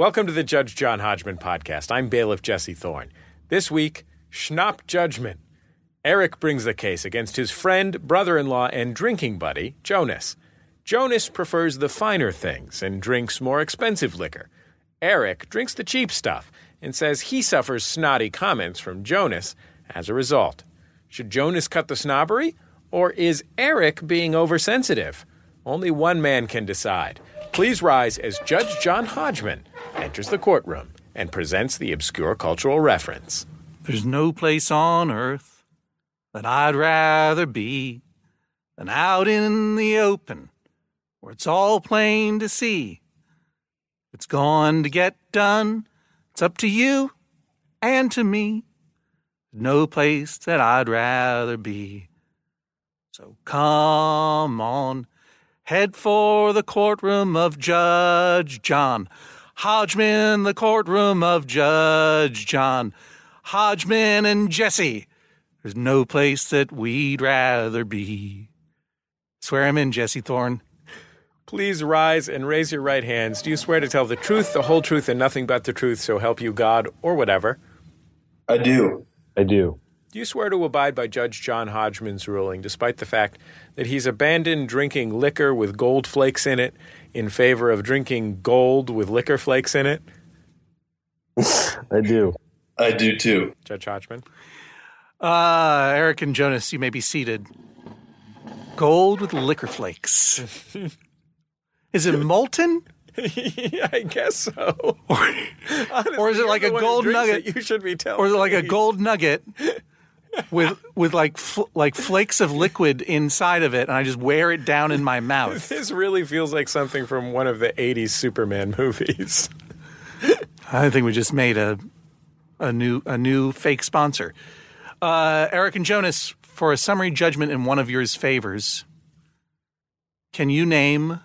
Welcome to the Judge John Hodgman podcast. I'm bailiff Jesse Thorne. This week, Schnapp Judgment. Eric brings the case against his friend, brother in law, and drinking buddy, Jonas. Jonas prefers the finer things and drinks more expensive liquor. Eric drinks the cheap stuff and says he suffers snotty comments from Jonas as a result. Should Jonas cut the snobbery, or is Eric being oversensitive? Only one man can decide. Please rise as Judge John Hodgman enters the courtroom and presents the obscure cultural reference. There's no place on earth that I'd rather be than out in the open where it's all plain to see. It's going to get done. It's up to you and to me. No place that I'd rather be. So come on, head for the courtroom of Judge John. Hodgman, the courtroom of Judge John. Hodgman and Jesse. There's no place that we'd rather be. Swear him in, Jesse Thorne. Please rise and raise your right hands. Do you swear to tell the truth, the whole truth, and nothing but the truth, so help you God, or whatever? I do. I do. Do you swear to abide by Judge John Hodgman's ruling, despite the fact that he's abandoned drinking liquor with gold flakes in it in favor of drinking gold with liquor flakes in it? I do. I do too. Judge Hodgman? Uh, Eric and Jonas, you may be seated. Gold with liquor flakes. is it molten? I guess so. Honestly, or is it like a the one who gold nugget? it. You should be telling Or is it like a gold nugget with with like fl- like flakes of liquid inside of it, and I just wear it down in my mouth? This really feels like something from one of the 80s Superman movies. I think we just made a a new a new fake sponsor. Uh, Eric and Jonas, for a summary judgment in one of yours favors, can you name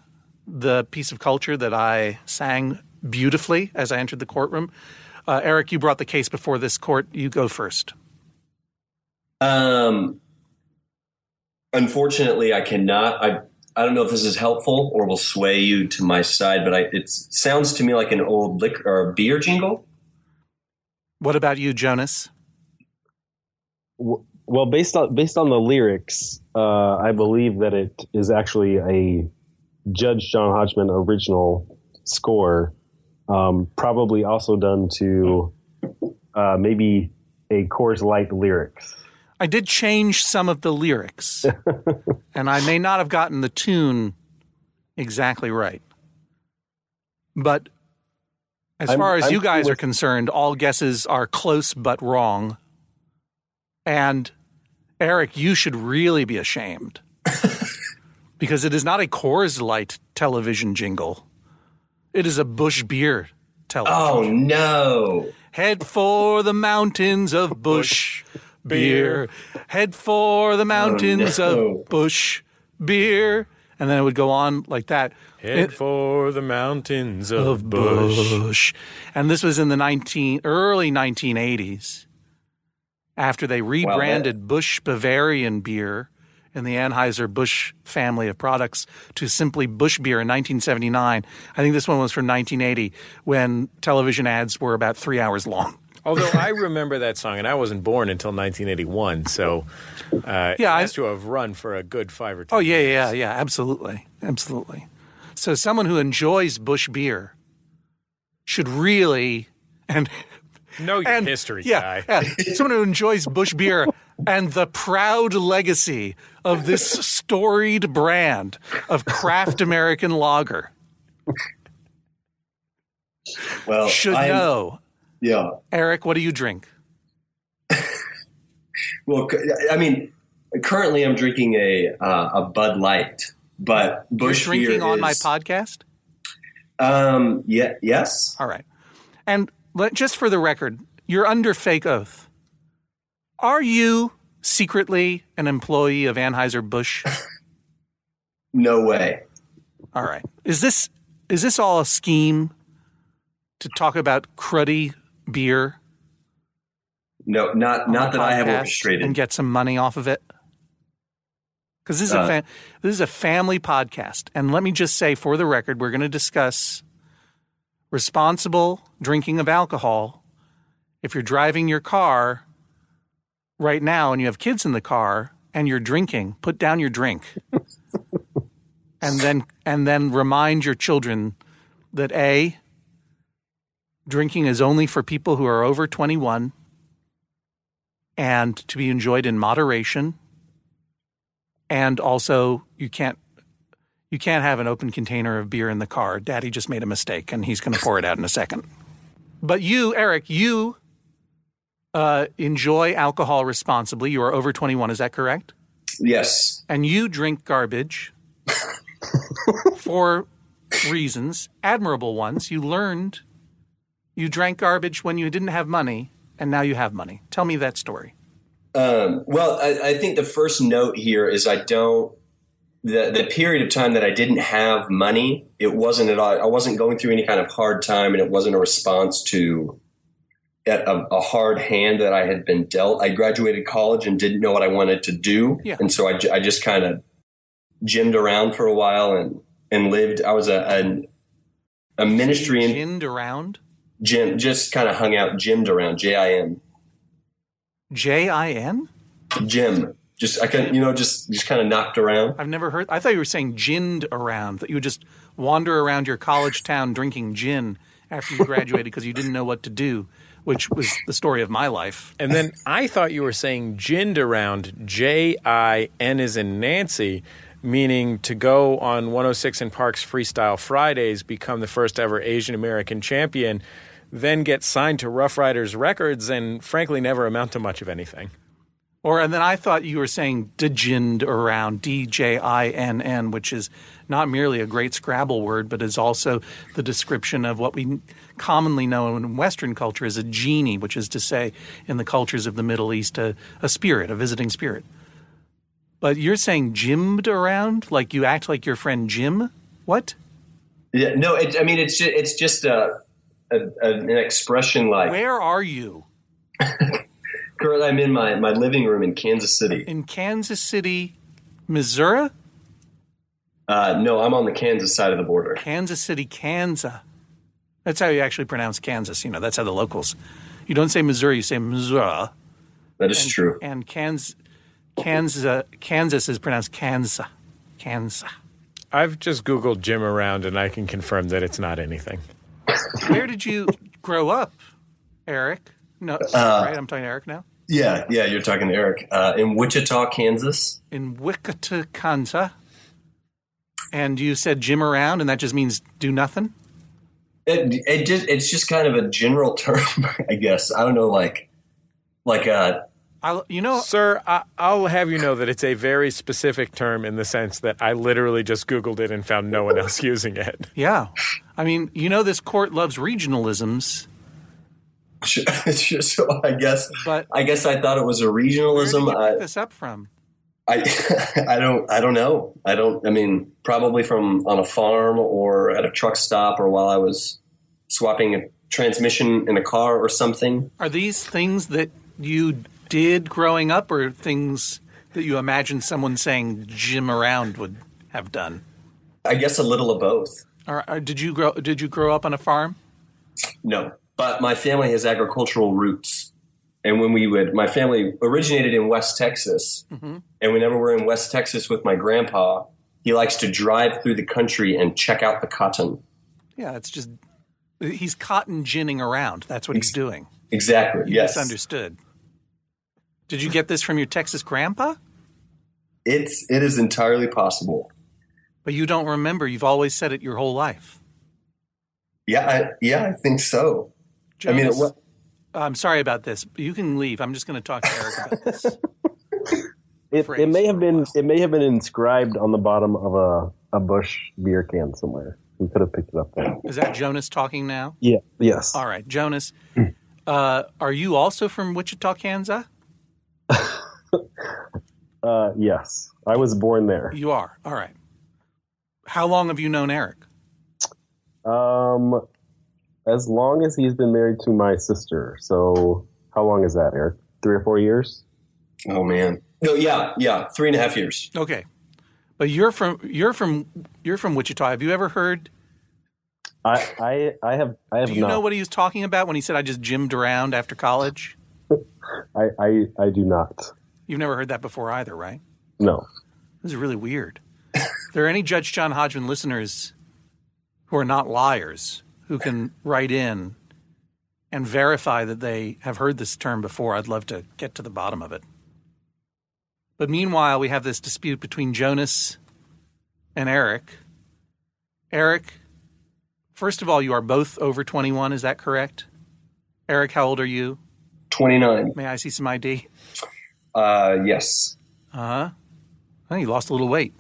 the piece of culture that I sang beautifully as I entered the courtroom? Uh, Eric, you brought the case before this court. You go first. Um, unfortunately, I cannot. I I don't know if this is helpful or will sway you to my side, but I, it sounds to me like an old liquor or beer jingle. What about you, Jonas? Well, based on based on the lyrics, uh, I believe that it is actually a Judge John Hodgman original score, um, probably also done to uh, maybe a Coors Light lyrics. I did change some of the lyrics, and I may not have gotten the tune exactly right. But as I'm- far as I'm you guys cool are concerned, all guesses are close but wrong. And Eric, you should really be ashamed because it is not a Coors Light television jingle. It is a Busch Beer television. Oh no! Head for the mountains of Busch beer. Head for the oh, mountains no. of Busch beer. And then it would go on like that. Head for the mountains of, Of Busch. Busch. And this was in the 19 early 1980s after they rebranded Busch Bavarian beer in the Anheuser Busch family of products to simply Busch beer in 1979. I think this one was from 1980 when television ads were about 3 hours long. Although I remember that song, and I wasn't born until 1981, so uh, Yeah, it I- has to have run for a good five or ten Oh yeah, years. yeah, yeah, absolutely, absolutely. So someone who enjoys Busch beer should really and Know your and history, yeah, guy. yeah, someone who enjoys Busch beer and the proud legacy of this storied brand of craft American lager Well, should I'm- know. Yeah. Eric, what do you drink? Well, I mean, currently I'm drinking a uh, a Bud Light, but Busch You're drinking on my podcast. Um. Yeah. Yes. All right. And let, just for the record, you're under fake oath. Are you secretly an employee of Anheuser-Busch? No way. All right. Is this is this all a scheme to talk about cruddy beer? No. Not not that I have orchestrated. and get some money off of it? Because this is a Uh, fa- this is a family podcast, and let me just say, for the record, we're going to discuss responsible drinking of alcohol. If you're driving your car right now and you have kids in the car and you're drinking, put down your drink. and then and then remind your children that A drinking is only for people who are over 21 and to be enjoyed in moderation. And also you can't you can't have an open container of beer in the car. Daddy just made a mistake and he's going to pour it out in a second. But you, Eric, you uh, enjoy alcohol responsibly. You are over 21, is that correct? Yes. And you drink garbage for reasons, admirable ones. You learned you drank garbage when you didn't have money, and now you have money. Tell me that story. Um, well, I, I think the first note here is I don't the the period of time that I didn't have money, it wasn't at all. I wasn't going through any kind of hard time, and it wasn't a response to a, a hard hand that I had been dealt. I graduated college and didn't know what I wanted to do, Yeah. and so I, I just kind of gymmed around for a while and and lived. I was a a, a ministry in around. Gym, just kind of hung out, gymmed around. J I M J I N? gym. Just I can you know just just kind of knocked around. I've never heard. I thought you were saying ginned around, that you would just wander around your college town drinking gin after you graduated because you didn't know what to do, which was the story of my life. And then I thought you were saying jinned around J I N is in Nancy, meaning to go on 106 & Park's Freestyle Fridays, become the first ever Asian American champion, then get signed to Ruff Ryders Records, and frankly never amount to much of anything. Or and then I thought you were saying dejinned around, D J I N N, which is not merely a great Scrabble word, but is also the description of what we commonly know in Western culture as a genie, which is to say, in the cultures of the Middle East, a, a spirit, a visiting spirit. But you're saying jimmed around, like you act like your friend Jim? What? Yeah, no, it, I mean it's just it's just a, a, a an expression like Where are you? currently I'm in my my living room in Kansas City. In Kansas City, Missouri? Uh, no, I'm on the Kansas side of the border. Kansas City, Kansas. That's how you actually pronounce Kansas. You know, that's how the locals. You don't say Missouri, you say Missouri. That is true. And Kansas, Kansas, Kansas is pronounced Kansas. Kansas. I've just Googled Jim around, and I can confirm that it's not anything. Where did you grow up, Eric? No, right? I'm talking to Eric now. Yeah, yeah, you're talking to Eric uh, in Wichita, Kansas. In Wichita, Kansas. And you said Jim around, and that just means do nothing? It, it just it's just kind of a general term, I guess. I don't know, like like uh, I, you know, Sir, I, I'll have you know that it's a very specific term in the sense that I literally just Googled it and found no one else using it. yeah. I mean, you know, this court loves regionalisms, so I guess but I guess I thought it was a regionalism. where did regionalism. you I, pick this up from? I I don't I don't know. I don't. I mean, probably from on a farm or at a truck stop or while I was swapping a transmission in a car or something. Are these things that you did growing up, or things that you imagine someone saying Jim around would have done? I guess a little of both. Or, or did you grow? Did you grow up on a farm? No, but my family has agricultural roots, and when we would, my family originated in West Texas, mm-hmm. and whenever we're in West Texas with my grandpa, he likes to drive through the country and check out the cotton. Yeah, it's just he's cotton ginning around. That's what he's doing. Exactly. You yes. misunderstood. Did you get this from your Texas grandpa? It's it is entirely possible. But you don't remember. You've always said it your whole life. Yeah, I, yeah, I think so. I mean, it, Jonas, I'm sorry about this. You can leave. I'm just going to talk to Eric about this. It, it may have been it may have been inscribed on the bottom of a, a Busch beer can somewhere. We could have picked it up there. Is that Jonas talking now? Yeah. Yes. All right, Jonas. Uh, are you also from Wichita, Kansas? Uh, yes. I was born there. You are. All right. How long have you known Eric? Um, as long as he's been married to my sister. So how long is that, Eric? Three or four years? oh man, no, yeah, yeah, three and a half years. Okay, but you're from you're from you're from Wichita. Have you ever heard I, I, I have, I have Do you not. know what he was talking about when he said I just gymmed around after college? I, I, I do not. You've never heard that before either, right? No. This is really weird. there are any Judge John Hodgman listeners who are not liars who can write in and verify that they have heard this term before, I'd love to get to the bottom of it. But meanwhile, we have this dispute between Jonas and Eric. Eric, first of all, you are both over 21, is that correct? Eric, how old are you? 29. May I see some ID? Uh, yes. Uh huh. Oh, you lost a little weight.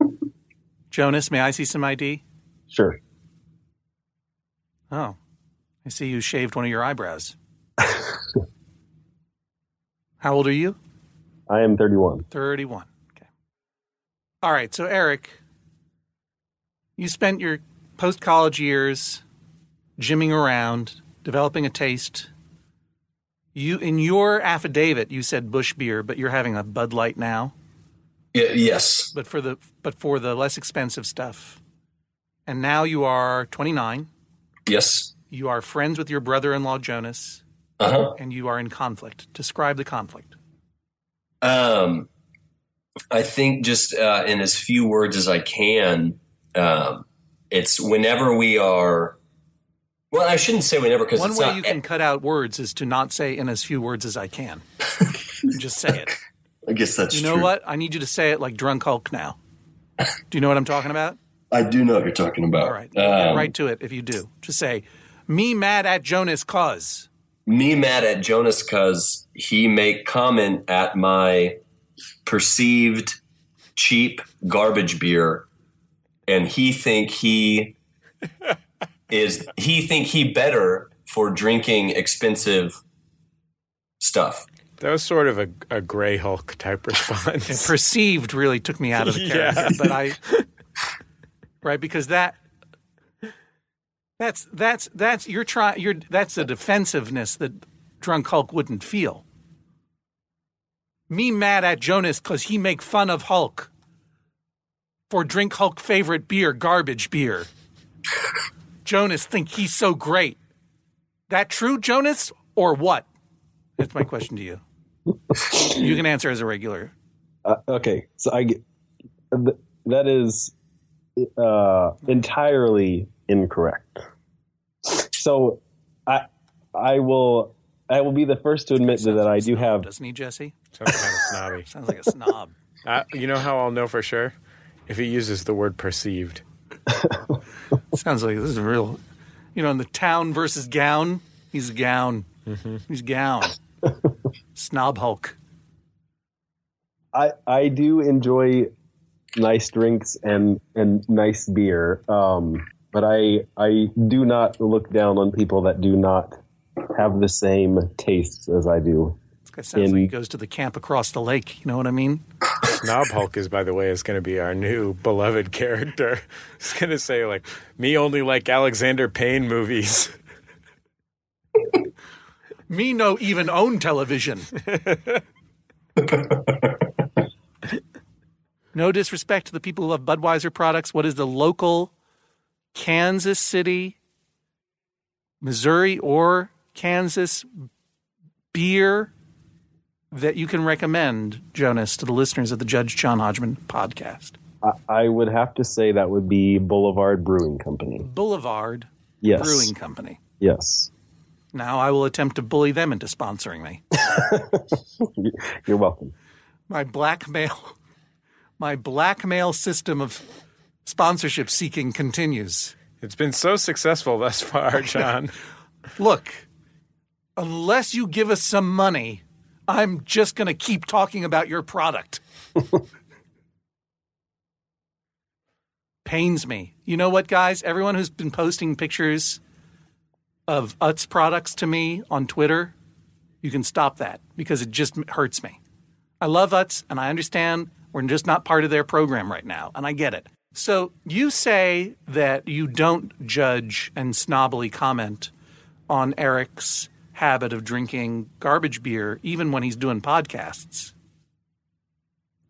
Jonas, may I see some ID? Sure. Oh, I see you shaved one of your eyebrows. How old are you? I am 31. 31. Okay. All right. So, Eric, you spent your post college years gymming around, developing a taste. You, in your affidavit, you said Busch beer, but you're having a Bud Light now. Y- yes. But for the but for the less expensive stuff. And now you are 29. Yes. You are friends with your brother-in-law Jonas, Uh huh. and you are in conflict. Describe the conflict. Um, I think just uh, in as few words as I can, um, it's whenever we are. Well, I shouldn't say whenever because One way not. you can cut out words is to not say in as few words as I can. Just say it. I guess that's true. You know true. what? I need you to say it like drunk Hulk now. Do you know what I'm talking about? I do know what you're talking about. All right. Um, right to it if you do. Just say, me mad at Jonas cause. Me mad at Jonas because he make comment at my perceived cheap garbage beer, and he think he is he think he better for drinking expensive stuff. That was sort of a, a Gray Hulk type response. Perceived really took me out of the Yeah. character, but I right because that that's that's that's you're trying you're that's a defensiveness that drunk Hulk wouldn't feel. Me mad at Jonas because he make fun of Hulk for drink Hulk favorite beer, garbage beer. Jonas think he's so great. That true, Jonas, or what? That's my question to you. You can answer as a regular. Uh, okay, so I get th- that is uh, entirely incorrect. So I I will I will be the first to admit that, that I do Snob, have doesn't he, Jesse? Sounds kind of snobby. Sounds like a snob. Uh, you know how I'll know for sure? If he uses the word perceived. Sounds like this is a real. You know, in the town versus gown, he's a gown. He's gown. Snob Hulk. I I do enjoy nice drinks and and nice beer. Um, but I I do not look down on people that do not have the same tastes as I do. This guy sounds In- like he goes to the camp across the lake. You know what I mean? Snob Hulk is, by the way, is going to be our new beloved character. He's going to say, like, me only like Alexander Payne movies. Me no even own television. no disrespect to the people who love Budweiser products. What is the local Kansas City, Missouri, or Kansas beer that you can recommend, Jonas, to the listeners of the Judge John Hodgman podcast? I, I would have to say that would be Boulevard Brewing Company. Boulevard Yes. Brewing Company. Yes. Now I will attempt to bully them into sponsoring me. You're welcome. my blackmail my blackmail system of sponsorship seeking continues. It's been so successful thus far, John. Look, unless you give us some money, I'm just going to keep talking about your product. Pains me. You know what, guys? Everyone who's been posting pictures of Utz products to me on Twitter, you can stop that because it just hurts me. I love Utz and I understand we're just not part of their program right now, and I get it. So you say that you don't judge and snobbily comment on Eric's habit of drinking garbage beer, even when he's doing podcasts.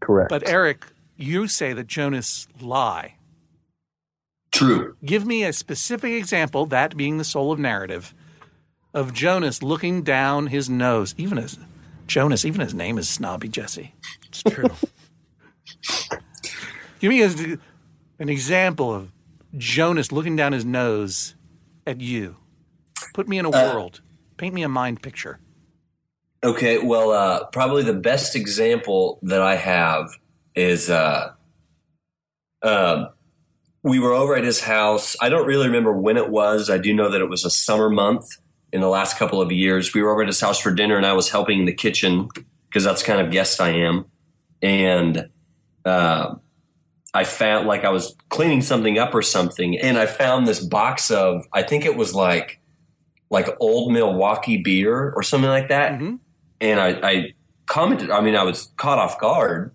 Correct. But Eric, you say that Jonas lie. True. Give me a specific example, that being the soul of narrative, of Jonas looking down his nose. Even as Jonas, even his name is snobby Jesse. It's true. Give me a, an example of Jonas looking down his nose at you. Put me in a uh, world. Paint me a mind picture. Okay, well, uh, probably the best example that I have is uh, uh, we were over at his house. I don't really remember when it was. I do know that it was a summer month in the last couple of years. We were over at his house for dinner, and I was helping in the kitchen because that's kind of guest I am. And uh, I found like I was cleaning something up or something, and I found this box of I think it was like like old Milwaukee beer or something like that. Mhm. And I, I commented. I mean, I was caught off guard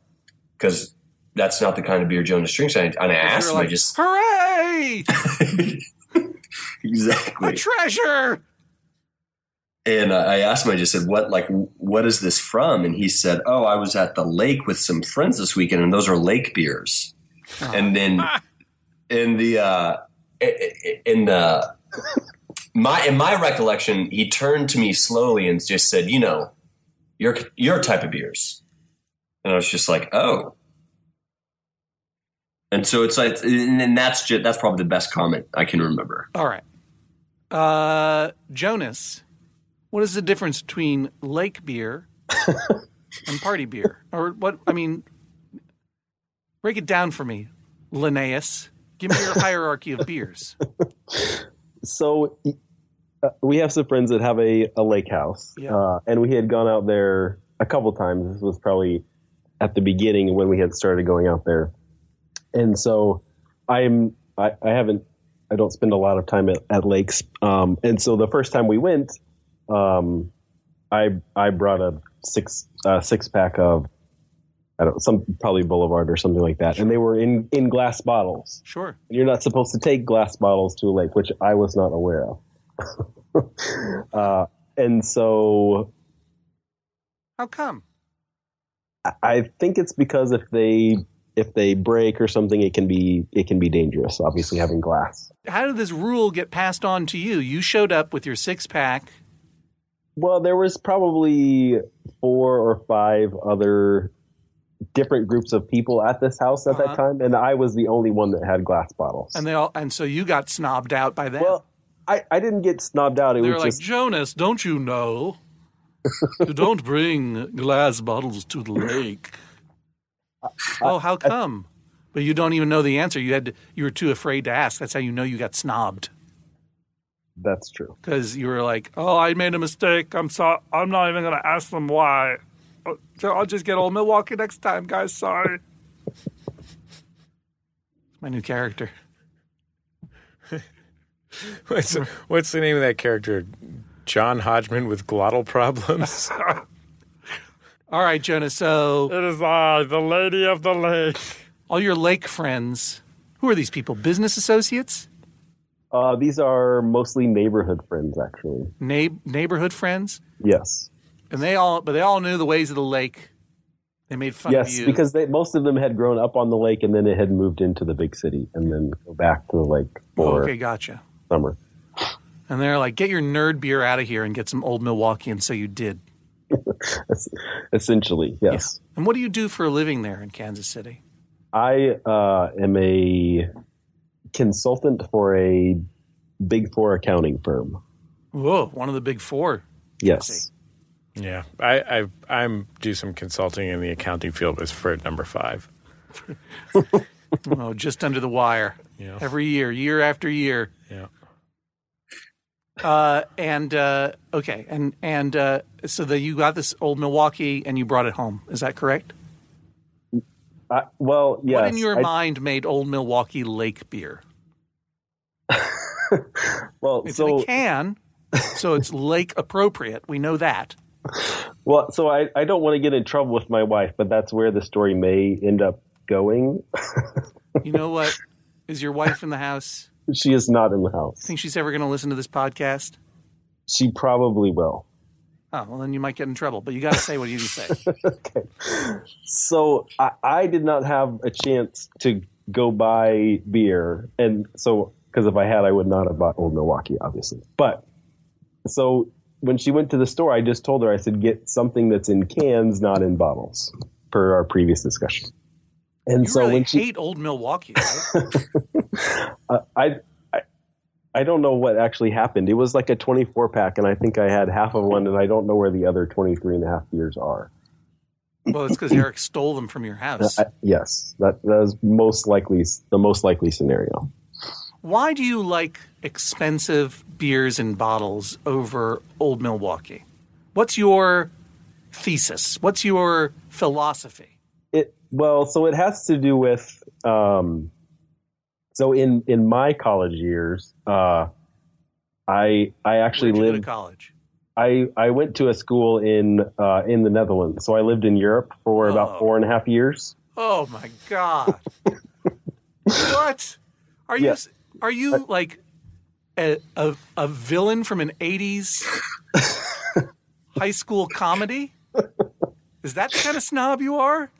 because that's not the kind of beer Jonas drinks. And I, and I asked him. I like, just hooray! A exactly. treasure! And I asked him. I just said, "What like what is this from?" And he said, "Oh, I was at the lake with some friends this weekend, and those are lake beers." And then in the uh, in the my in my recollection, he turned to me slowly and just said, "You know, your your type of beers." And I was just like, "Oh." And so it's like, and that's just, that's probably the best comment I can remember. All right. Uh, Jonas, what is the difference between lake beer and party beer? Or what? I mean, break it down for me, Linnaeus. Give me your hierarchy of beers. So uh, we have some friends that have a, a lake house, Yeah. uh, and we had gone out there a couple times. This was probably at the beginning when we had started going out there, and so I'm I, I haven't I don't spend a lot of time at, at lakes, um, and so the first time we went, um, I I brought a six uh, six pack of I don't some probably Boulevard or something like that, and they were in in glass bottles. Sure. You're not supposed to take glass bottles to a lake, which I was not aware of. uh, and so How come? I- I think it's because if they if they break or something, it can be it can be dangerous. Obviously, having glass. How did this rule get passed on to you? You showed up with your six pack. Well, there was probably four or five other different groups of people at this house at Uh-huh. that time, and I was the only one that had glass bottles. And they all, and so you got snobbed out by them. well, I, I didn't get snobbed out. It they was were like, just Jonas, don't you know? you don't bring glass bottles to the lake. oh, how come? But you don't even know the answer. You had to, you were too afraid to ask. That's how you know you got snobbed that's true. because you were like, "Oh, I made a mistake. I'm sorry. I'm not even going to ask them why. Oh, I'll just get old Milwaukee next time, guys. Sorry." My new character. What's, what's the name of that character? John Hodgman with glottal problems. All right, Jonas. So it is I, the lady of the lake. all your lake friends. Who are these people? Business associates? Uh, these are mostly neighborhood friends, actually. Neigh- neighborhood friends? Yes. And they all, but they all knew the ways of the lake. They made fun of Yes, you. because they, most of them had grown up on the lake and then it had moved into the big city and then go back to the lake Oh, for okay, gotcha. summer. And they're like, get your nerd beer out of here and get some old Milwaukee. And so you did. Essentially, yes. And what do you do for a living there in Kansas City? I uh, am a consultant for a big four accounting firm. Whoa, one of the big four. Yes. Yeah, I, I I'm do some consulting in the accounting field with Fred number five. Oh, just under the wire. Yeah. Every year, year after year. Yeah. Uh, and uh, okay, and and uh, so that you got this old Milwaukee and you brought it home. Is that correct? I, well, yes. what in your I- mind made old Milwaukee lake beer? well, It's so in a can, so it's lake appropriate. We know that. Well, so I, I don't want to get in trouble with my wife, but that's where the story may end up going. You know what? Is your wife in the house? she is not in the house. Think she's ever going to listen to this podcast? She probably will. Oh, well, then you might get in trouble. But you got to say what you need to say. okay. So I, I did not have a chance to go buy beer, and so because if I had, I would not have bought Old Milwaukee, obviously. But so when she went to the store, I just told her, I said, get something that's in cans, not in bottles, per our previous discussion. And You so really when she, hate Old Milwaukee, right? uh, I, I, I don't know what actually happened. It was like a 24 pack, and I think I had half of one, and I don't know where the other 23 and a half beers are. well, it's because Eric stole them from your house. I, yes, that that is most likely the most likely scenario. Why do you like expensive beers in bottles over Old Milwaukee? What's your thesis? What's your philosophy? It well, so it has to do with um, so in in my college years, uh, I I actually you go to lived. college. I I went to a school in uh, in the Netherlands, so I lived in Europe for Oh. about four and a half years. Oh my god! what are you? Yeah. Are you like a, a a villain from an '80s high school comedy? Is that the kind of snob you are?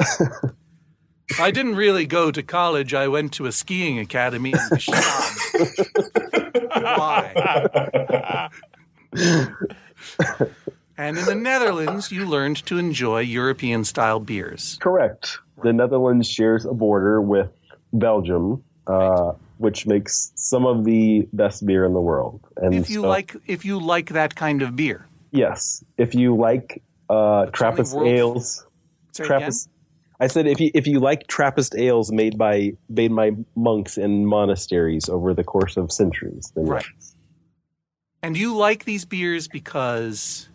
I didn't really go to college. I went to a skiing academy in. Why? and in the Netherlands, you learned to enjoy European style beers. Correct. The Netherlands shares a border with Belgium, uh, which makes some of the best beer in the world. And If you so- like, if you like that kind of beer, yes, if you like uh, Trappist ales, Trappist. I said if you if you like Trappist ales made by made by monks in monasteries over the course of centuries, then Right. yes. And you like these beers because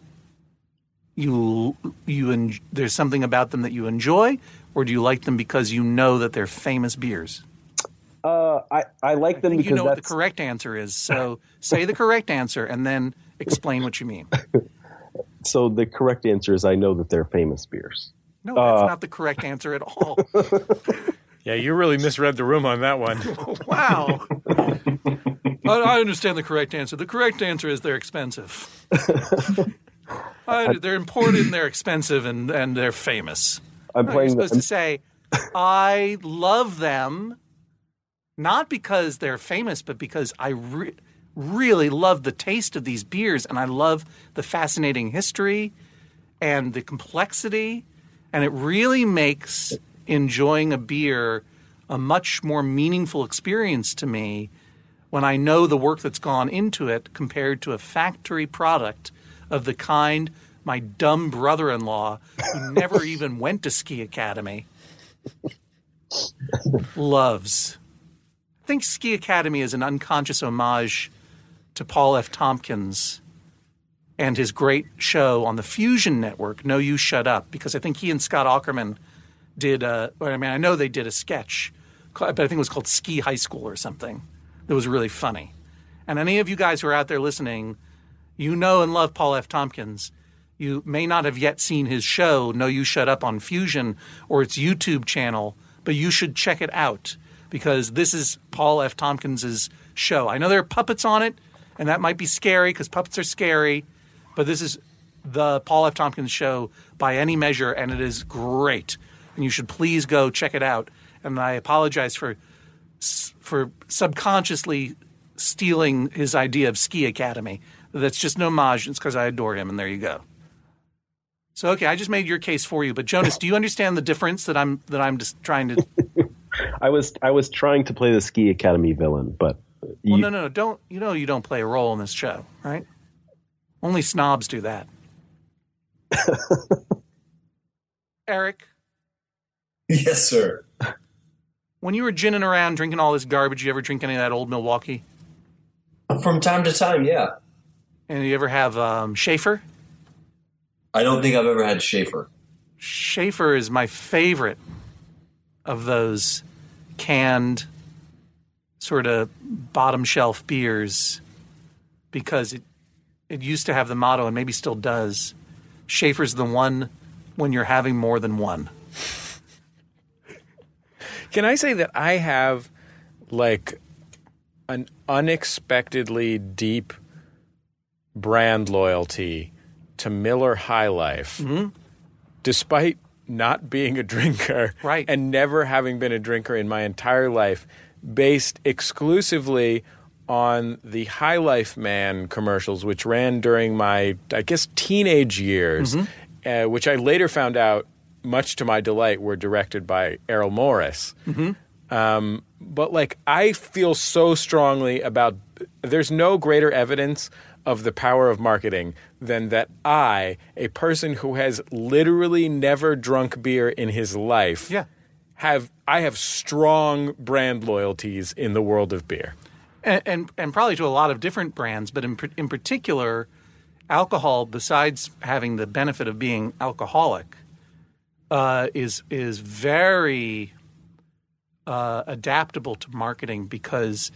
you you en- there's something about them that you enjoy, or do you like them because you know that they're famous beers? Uh, I I like I them think because you know what the correct answer is. So say the correct answer and then explain what you mean. so. The correct answer is I know that they're famous beers. No, that's Uh, not the correct answer at all. Yeah, you really misread the room on that one. Wow. I, I understand the correct answer. The correct answer is they're expensive. I, they're imported and they're expensive and, and they're famous. I'm No, you're supposed The, to say, I love them, not because they're famous, but because I re- really love the taste of these beers and I love the fascinating history and the complexity. And it really makes enjoying a beer a much more meaningful experience to me when I know the work that's gone into it compared to a factory product of the kind my dumb brother in law, who never even went to ski academy, loves. I think Ski Academy is an unconscious homage to Paul F. Tompkins and his great show on the Fusion Network, No You Shut Up, because I think he and Scott Aukerman did a, well, I mean, I know they did a sketch, but I think it was called Ski High School or something that was really funny. And any of you guys who are out there listening, you know and love Paul F. Tompkins. You may not have yet seen his show, No You Shut Up on Fusion or its YouTube channel, but you should check it out because this is Paul F. Tompkins's show. I know there are puppets on it, and that might be scary because puppets are scary, but this is the Paul F. Tompkins show by any measure, and it is great. And you should please go check it out. And I apologize for for subconsciously stealing his idea of Ski Academy. That's just an homage. It's because I adore him, and there you go. So okay, I just made your case for you. But Jonas, do you understand the difference that I'm that I'm just trying to? I was I was trying to play the ski academy villain, but you, Well, no, no, no. Don't you know you don't play a role in this show, right? Only snobs do that. Eric, Yes, sir. when you were ginning around drinking all this garbage, you ever drink any of that old Milwaukee? From time to time, yeah. And you ever have um, Schaefer? I don't think I've ever had Schaefer. Schaefer is my favorite of those canned sort of bottom shelf beers because it it used to have the motto and maybe still does Schaefer's the one when you're having more than one. Can I say that I have like an unexpectedly deep brand loyalty to Miller High Life, mm-hmm. despite not being a drinker Right. and never having been a drinker in my entire life, based exclusively on the High Life Man commercials, which ran during my, I guess, teenage years, uh, which I later found out, much to my delight, were directed by Errol Morris. Um, but like, I feel so strongly about. There's no greater evidence of the power of marketing than that I, a person who has literally never drunk beer in his life, Yeah. have I have strong brand loyalties in the world of beer. and, and and probably to a lot of different brands, but in in particular, alcohol. Besides having the benefit of being alcoholic, uh, is is very uh, adaptable to marketing because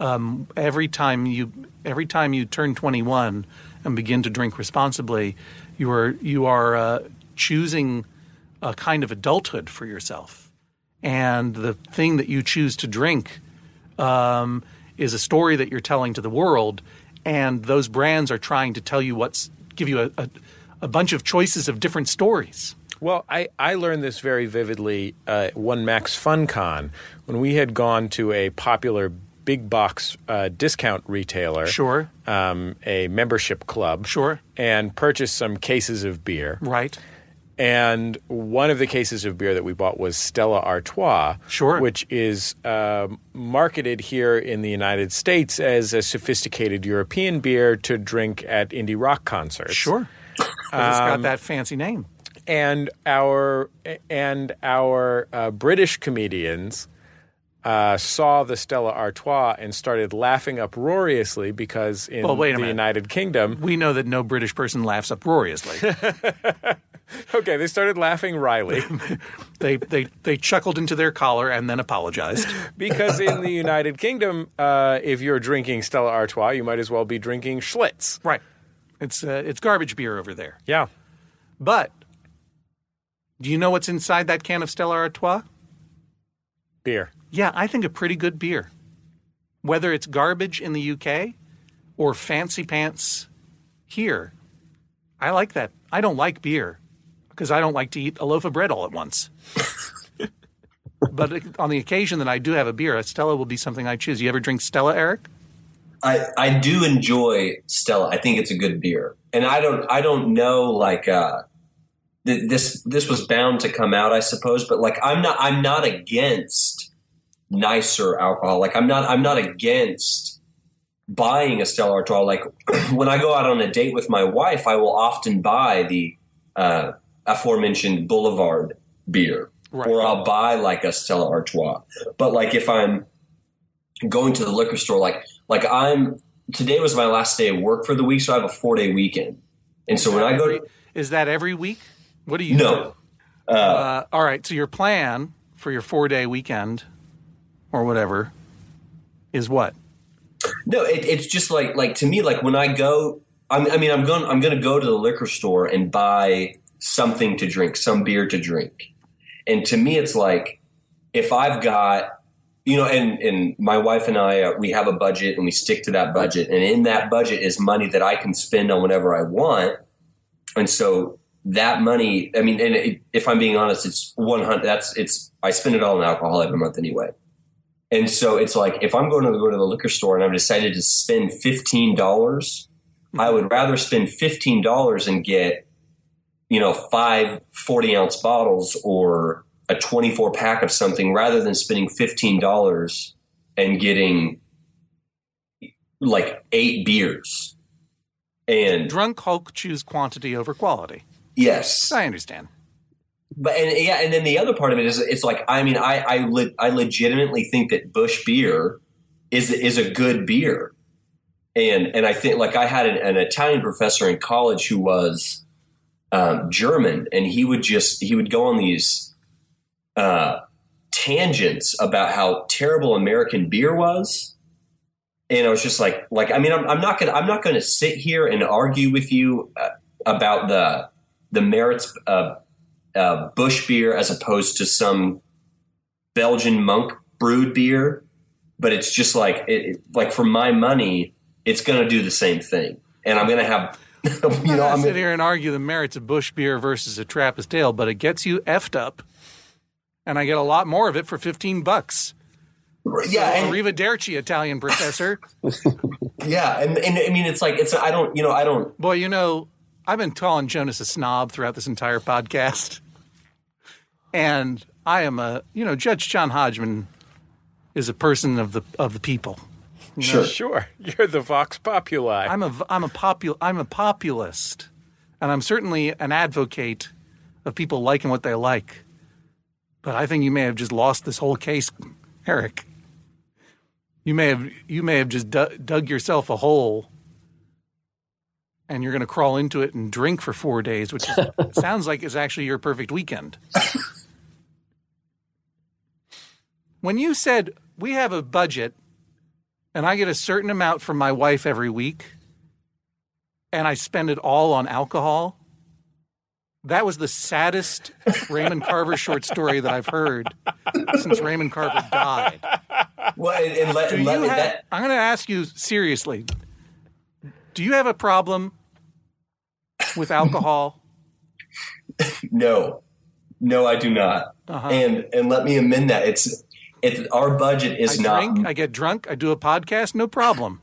um, every time you every time you turn twenty one and begin to drink responsibly, you are you are uh, choosing a kind of adulthood for yourself, and the thing that you choose to drink um, is a story that you're telling to the world, and those brands are trying to tell you what's give you a, a, a bunch of choices of different stories. Well, I, I learned this very vividly uh, one Max FunCon when we had gone to a popular big box uh, discount retailer, Sure. um, a membership club, Sure. and purchased some cases of beer. Right. And one of the cases of beer that we bought was Stella Artois, Sure. which is um marketed here in the United States as a sophisticated European beer to drink at indie rock concerts. Sure. But it's got that fancy name. and our and our uh, British comedians uh, saw the Stella Artois and started laughing uproariously because in Well, the minute. United Kingdom, We know that no British person laughs uproariously. okay, they started laughing wryly they, they, they chuckled into their collar and then apologized. because in the United Kingdom, uh, if you're drinking Stella Artois, you might as well be drinking Schlitz. Right. It's, uh, it's garbage beer over there. Yeah, But do you know what's inside that can of Stella Artois? beer. Yeah, I think a pretty good beer. Whether it's garbage in the UK or fancy pants here, I like that. I don't like beer because I don't like to eat a loaf of bread all at once. but on the occasion that I do have a beer, a Stella will be something I choose. You ever drink Stella, Eric? I, I do enjoy Stella. I think it's a good beer, and I don't I don't know like uh, th- this this was bound to come out, I suppose. But like I'm not I'm not against nicer alcohol. Like I'm not I'm not against buying a Stella Artois. Like when I go out on a date with my wife, I will often buy the uh, aforementioned Boulevard beer, Right. or I'll buy like a Stella Artois. But like if I'm going to the liquor store, like like I'm today was my last day of work for the week, so I have a four day weekend. And so when I go to Is that every week? What do you no, do? Uh, all right. So your plan for your four day weekend or whatever is what? no, it, it's just like like to me, like when I go, I'm, I mean, I'm going I'm going to go to the liquor store and buy something to drink, some beer to drink, and to me, it's like if I've got you know, and and my wife and I, uh, we have a budget and we stick to that budget, and in that budget is money that I can spend on whatever I want, and so that money, I mean, and it, if I'm being honest, it's one hundred. That's it's I spend it all on alcohol every month anyway, and so it's like if I'm going to go to the liquor store and I've decided to spend fifteen dollars, I would rather spend fifteen dollars and get, you know, five 40 ounce bottles or a 24 pack of something rather than spending $15 and getting like eight beers. And Drunk Hulk choose quantity over quality. yes, I understand. But and yeah, and then the other part of it is it's like I mean I I, le- I legitimately think that Busch beer is is a good beer, and and I think like I had an, an Italian professor in college who was um, German, and he would just he would go on these uh, tangents about how terrible American beer was. And I was just like, like I mean, I'm, I'm not gonna, I'm not gonna sit here and argue with you uh, about the the merits of uh, Busch beer as opposed to some Belgian monk brewed beer, but it's just like it, like for my money, it's going to do the same thing, and I'm going to have you know, I'm sit here and argue the merits of Busch beer versus a Trappist ale, but it gets you effed up, and I get a lot more of it for fifteen bucks. yeah, and, Arrivederci, Italian professor. yeah, and, and I mean, it's like it's I don't, you know, I don't. Boy, you know, I've been calling Jonas a snob throughout this entire podcast, and I am a, you know, Judge John Hodgman is a person of the of the people. Sure. Sure, you're the Vox Populi. I'm a I'm a popul I'm a populist, and I'm certainly an advocate of people liking what they like. But I think you may have just lost this whole case, Eric. You may have you may have just dug, dug yourself a hole, and you're going to crawl into it and drink for four days, which is, sounds like is actually your perfect weekend. When you said we have a budget and I get a certain amount from my wife every week, and I spend it all on alcohol. That was the saddest Raymond Carver short story that I've heard since Raymond Carver died. Well, and, and let, and let me have, that. I'm going to ask you seriously. Do you have a problem with alcohol? No, no, I do not. Uh-huh. And and let me amend that. It's it's our budget is I not drink, I get drunk, I do a podcast, no problem.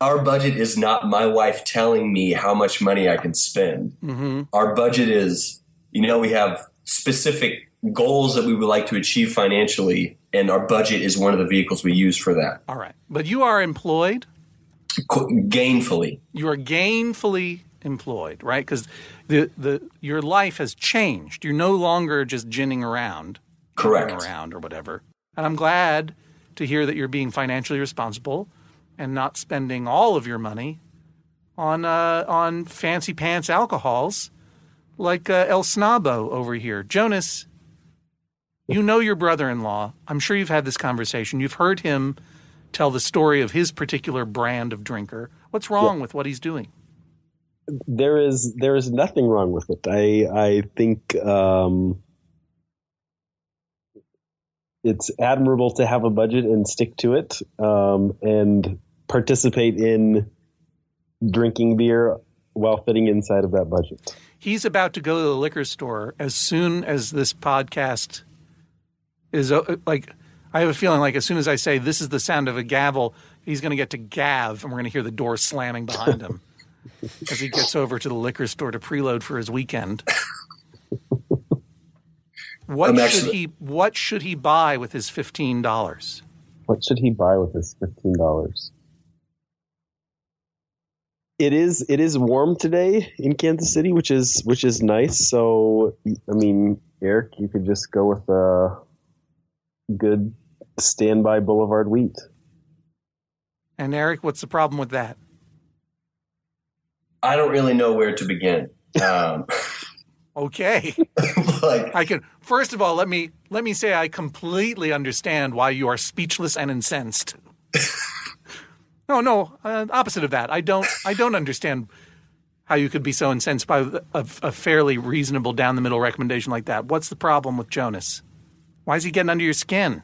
our budget is not my wife telling me how much money I can spend. hmm Our budget is, you know, we have specific goals that we would like to achieve financially, and our budget is one of the vehicles we use for that. All right. But you are employed. Qu- Gainfully, you are gainfully employed, right? Because the the your life has changed. You're no longer just ginning around, correct. around or whatever. And I'm glad to hear that you're being financially responsible and not spending all of your money on uh, on fancy pants alcohols like uh, El Snabo over here. Jonas, you know your brother-in-law. I'm sure you've had this conversation. You've heard him tell the story of his particular brand of drinker. What's wrong with what he's doing? there is there is nothing wrong with it. I I think um, it's admirable to have a budget and stick to it, um, and participate in drinking beer while fitting inside of that budget. He's about to go to the liquor store as soon as this podcast is like. I have a feeling like as soon as I say this is the sound of a gavel, he's going to get to gav, and we're going to hear the door slamming behind him as he gets over to the liquor store to preload for his weekend. What I'm should actually- he What should he buy with his fifteen dollars? What should he buy with his fifteen dollars? It is it is warm today in Kansas City, which is which is nice. So I mean, Eric, you could just go with a good standby Boulevard wheat. And Eric, what's the problem with that? I don't really know where to begin. Um, Okay. like, I can first of all let me let me say I completely understand why you are speechless and incensed. no, no, uh, opposite of that. I don't I don't understand how you could be so incensed by a, a fairly reasonable down the middle recommendation like that. What's the problem with Jonas? Why is he getting under your skin?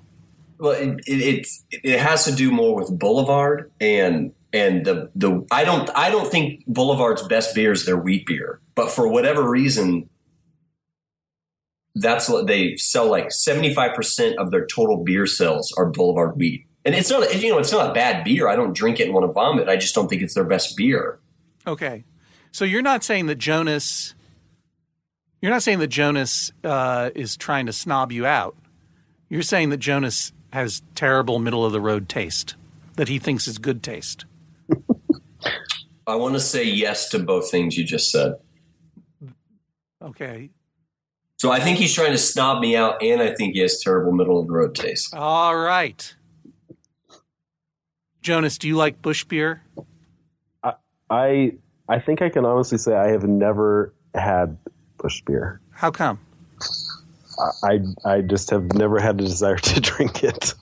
well, it, it, it's it has to do more with Boulevard and and the the I don't I don't think Boulevard's best beer is their wheat beer, but for whatever reason, that's what they sell. Like seventy five percent of their total beer sales are Boulevard wheat, and it's not you know it's not a bad beer. I don't drink it and want to vomit. I just don't think it's their best beer. Okay. So you're not saying that Jonas you're not saying that Jonas uh, is trying to snob you out. You're saying that Jonas has terrible middle of the road taste that he thinks is good taste. I want to say yes to both things you just said. Okay. So I think he's trying to snob me out, and I think he has terrible middle of the road taste. All right. Jonas, do you like Busch beer? I I think I can honestly say I have never had Busch beer. How come? I I just have never had a desire to drink it.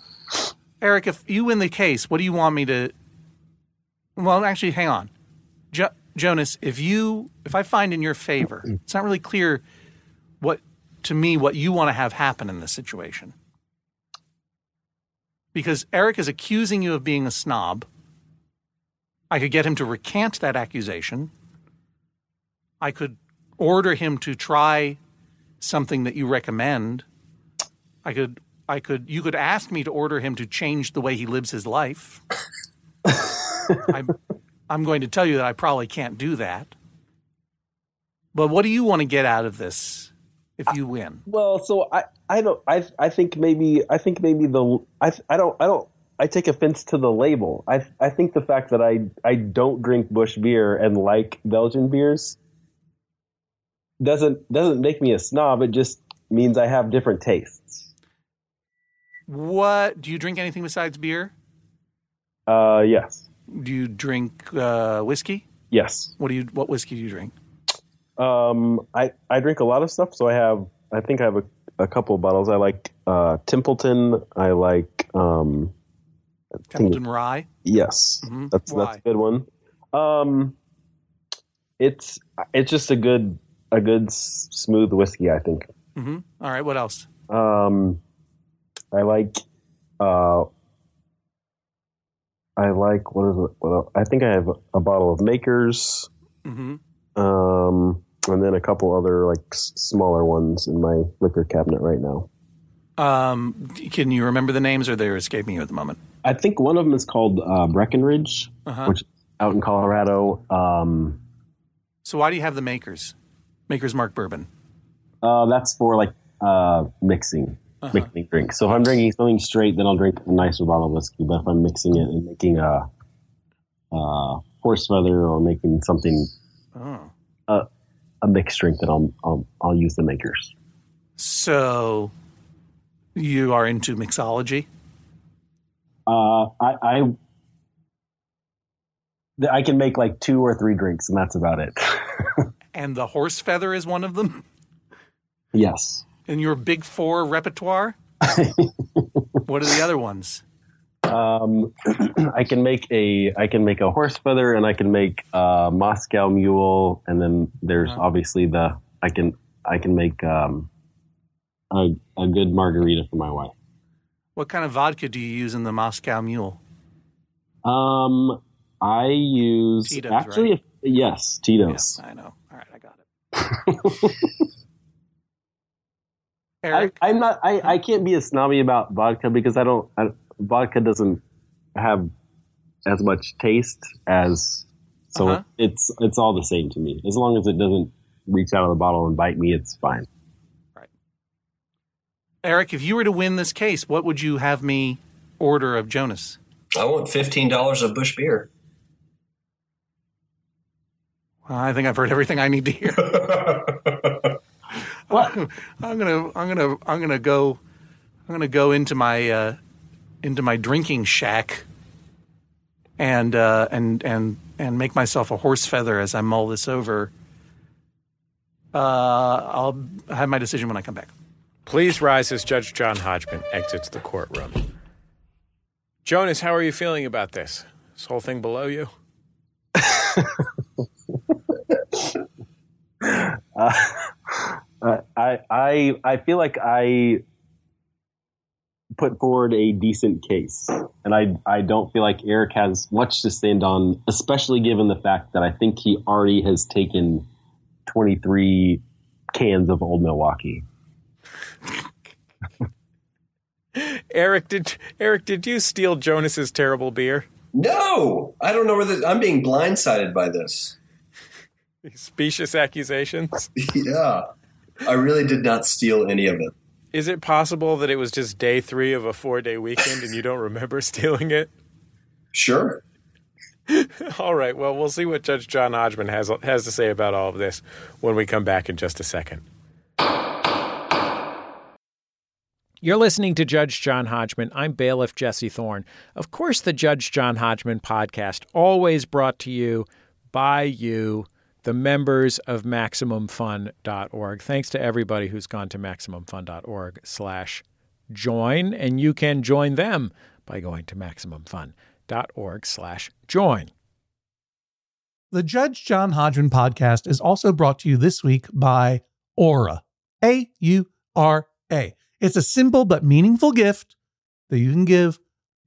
Eric, if you win the case, what do you want me to Well, actually, hang on. Jo- Jonas, if you if I find in your favor, it's not really clear what to me what you want to have happen in this situation. Because Eric is accusing you of being a snob. I could get him to recant that accusation. I could order him to try something that you recommend. I could I could you could ask me to order him to change the way he lives his life. I'm I'm going to tell you that I probably can't do that. But what do you want to get out of this if you win? Well, so I, I don't I I think maybe I think maybe the I I don't I don't I take offense to the label. I I think the fact that I I don't drink Busch beer and like Belgian beers doesn't doesn't make me a snob. It just means I have different tastes. What do you drink anything besides beer? Uh, yes, Do you drink uh, whiskey? yes. What do you what whiskey do you drink? Um, I I drink a lot of stuff, so I have I think I have a, a couple of bottles. I like uh, Templeton. I like um, I Templeton Rye. Yes, Mhm. that's Why? that's a good one. Um, it's it's just a good a good s- smooth whiskey. I think. hmm All right. What else? Um, I like uh, I like what is it? What else? I think I have a bottle of Makers. hmm Um, and then a couple other like s- smaller ones in my liquor cabinet right now. Um, can you remember the names, or they're escaping you at the moment? I think one of them is called uh, Breckenridge, Uh-huh. which is out in Colorado. Um, So why do you have the makers? Makers Mark Bourbon. uh, that's for like uh, mixing, Uh-huh. mixing drinks. So if I'm drinking something straight, then I'll drink a nicer bottle of whiskey. But if I'm mixing it and making a, uh horse feather or making something Oh. A mixed drink, that I'll I'll, I'll use the makers. So you are into mixology? Uh, I, I I can make like two or three drinks, and that's about it. And the horse feather is one of them yes. in your big four repertoire? what are the other ones? Um, I can make a I can make a horse feather, and I can make a Moscow Mule, and then there's Uh-huh. obviously the I can I can make um, a a good margarita for my wife. What kind of vodka do you use in the Moscow Mule? Um, I use Tito's, actually right? yes Tito's. Yeah, I know. All right, I got it. I, Eric, I'm not. I, I can't be a snobby about vodka because I don't. I, vodka doesn't have as much taste as. So Uh-huh. it's it's all the same to me. As long as it doesn't reach out of the bottle and bite me, it's fine. Right. Eric, if you were to win this case, what would you have me order of Jonas? I want fifteen dollars of Busch beer. Well, I think I've heard everything I need to hear. What? I'm gonna, I'm gonna, I'm gonna go, I'm gonna go into my, uh, into my drinking shack, and uh, and and and make myself a horse feather as I mull this over. Uh, I'll have my decision when I come back. Please rise as Judge John Hodgman exits the courtroom. Jonas, how are you feeling about this? This whole thing below you? Uh, I I I feel like I put forward a decent case, and I I don't feel like Eric has much to stand on, especially given the fact that I think he already has taken twenty three cans of Old Milwaukee. Eric, did Eric, did you steal Jonas's terrible beer? no, I don't know where whether I'm being blindsided by this. These specious accusations? yeah, I really did not steal any of it. Is it possible that it was just day three of a four day weekend and you don't remember stealing it? Sure. All right. Well, we'll see what Judge John Hodgman has has to say about all of this when we come back in just a second. You're listening to Judge John Hodgman. I'm bailiff Jesse Thorne. Of course, the Judge John Hodgman podcast, always brought to you by you, the members of MaximumFun.org. Thanks to everybody who's gone to MaximumFun.org slash join, and you can join them by going to MaximumFun.org slash join. The Judge John Hodgman podcast is also brought to you this week by Aura. A U R A. It's a simple but meaningful gift that you can give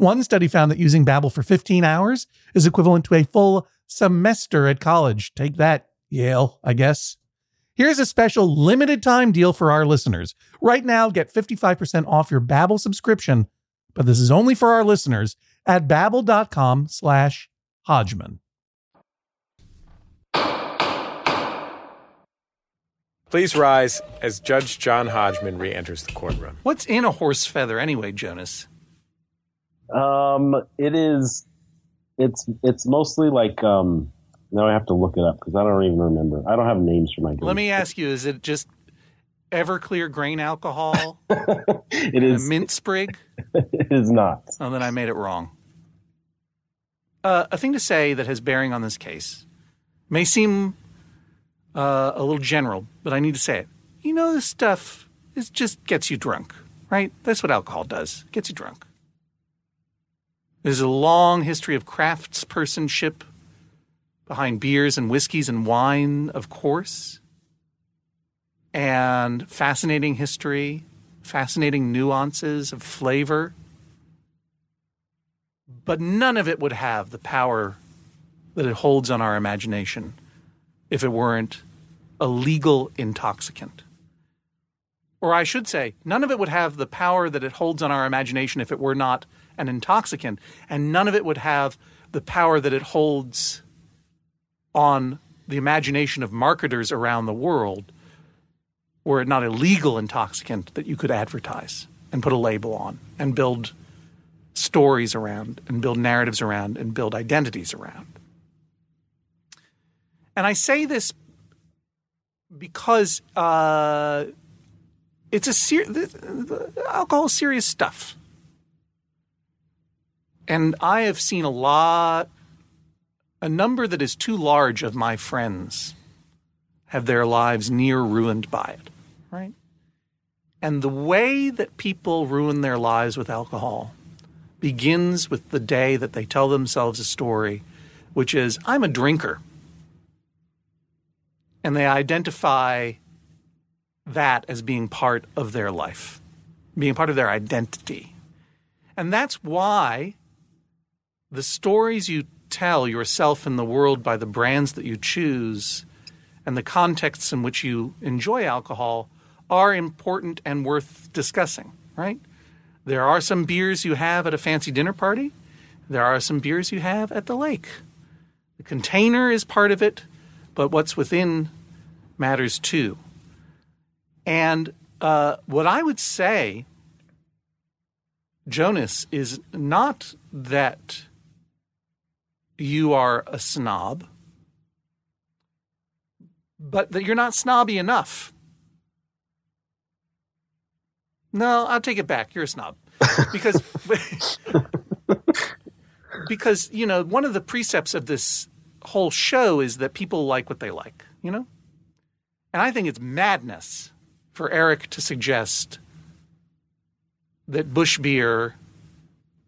One study found that using Babbel for 15 hours is equivalent to a full semester at college. Take that, Yale, I guess. Here's a special limited time deal for our listeners. Right now, get 55% off your Babbel subscription, but this is only for our listeners at babbel.com slash Hodgman. Please rise as Judge John Hodgman re enters the courtroom. What's in a horse feather anyway, Jonas? Um, it is. It's it's mostly like um. Now I have to look it up because I don't even remember. I don't have names for my. Let me ask you: Is it just Everclear grain alcohol? it is. a mint sprig. it is not. Oh, then I made it wrong. Uh, a thing to say that has bearing on this case may seem uh, a little general, but I need to say it. You know, this stuff it just gets you drunk, right? That's what alcohol does. Gets you drunk. There's a long history of craftspersonship behind beers and whiskeys and wine, of course, and fascinating history, fascinating nuances of flavor. But none of it would have the power that it holds on our imagination if it weren't a legal intoxicant. Or I should say, none of it would have the power that it holds on our imagination if it were not an intoxicant, and none of it would have the power that it holds on the imagination of marketers around the world were it not a legal intoxicant that you could advertise and put a label on and build stories around and build narratives around and build identities around. And I say this because uh, it's a ser- the, the alcohol serious stuff. And I have seen a lot, a number that is too large of my friends have their lives near ruined by it, right? And the way that people ruin their lives with alcohol begins with the day that they tell themselves a story, which is, I'm a drinker. And they identify that as being part of their life, being part of their identity. And that's why the stories you tell yourself and the world by the brands that you choose and the contexts in which you enjoy alcohol are important and worth discussing, right? There are some beers you have at a fancy dinner party. There are some beers you have at the lake. The container is part of it, but what's within matters too. And uh, what I would say, Jonas, is not that you are a snob, but that you're not snobby enough. No, I'll take it back. You're a snob. Because because, you know, one of the precepts of this whole show is that people like what they like, you know? And I think it's madness for Eric to suggest that Busch beer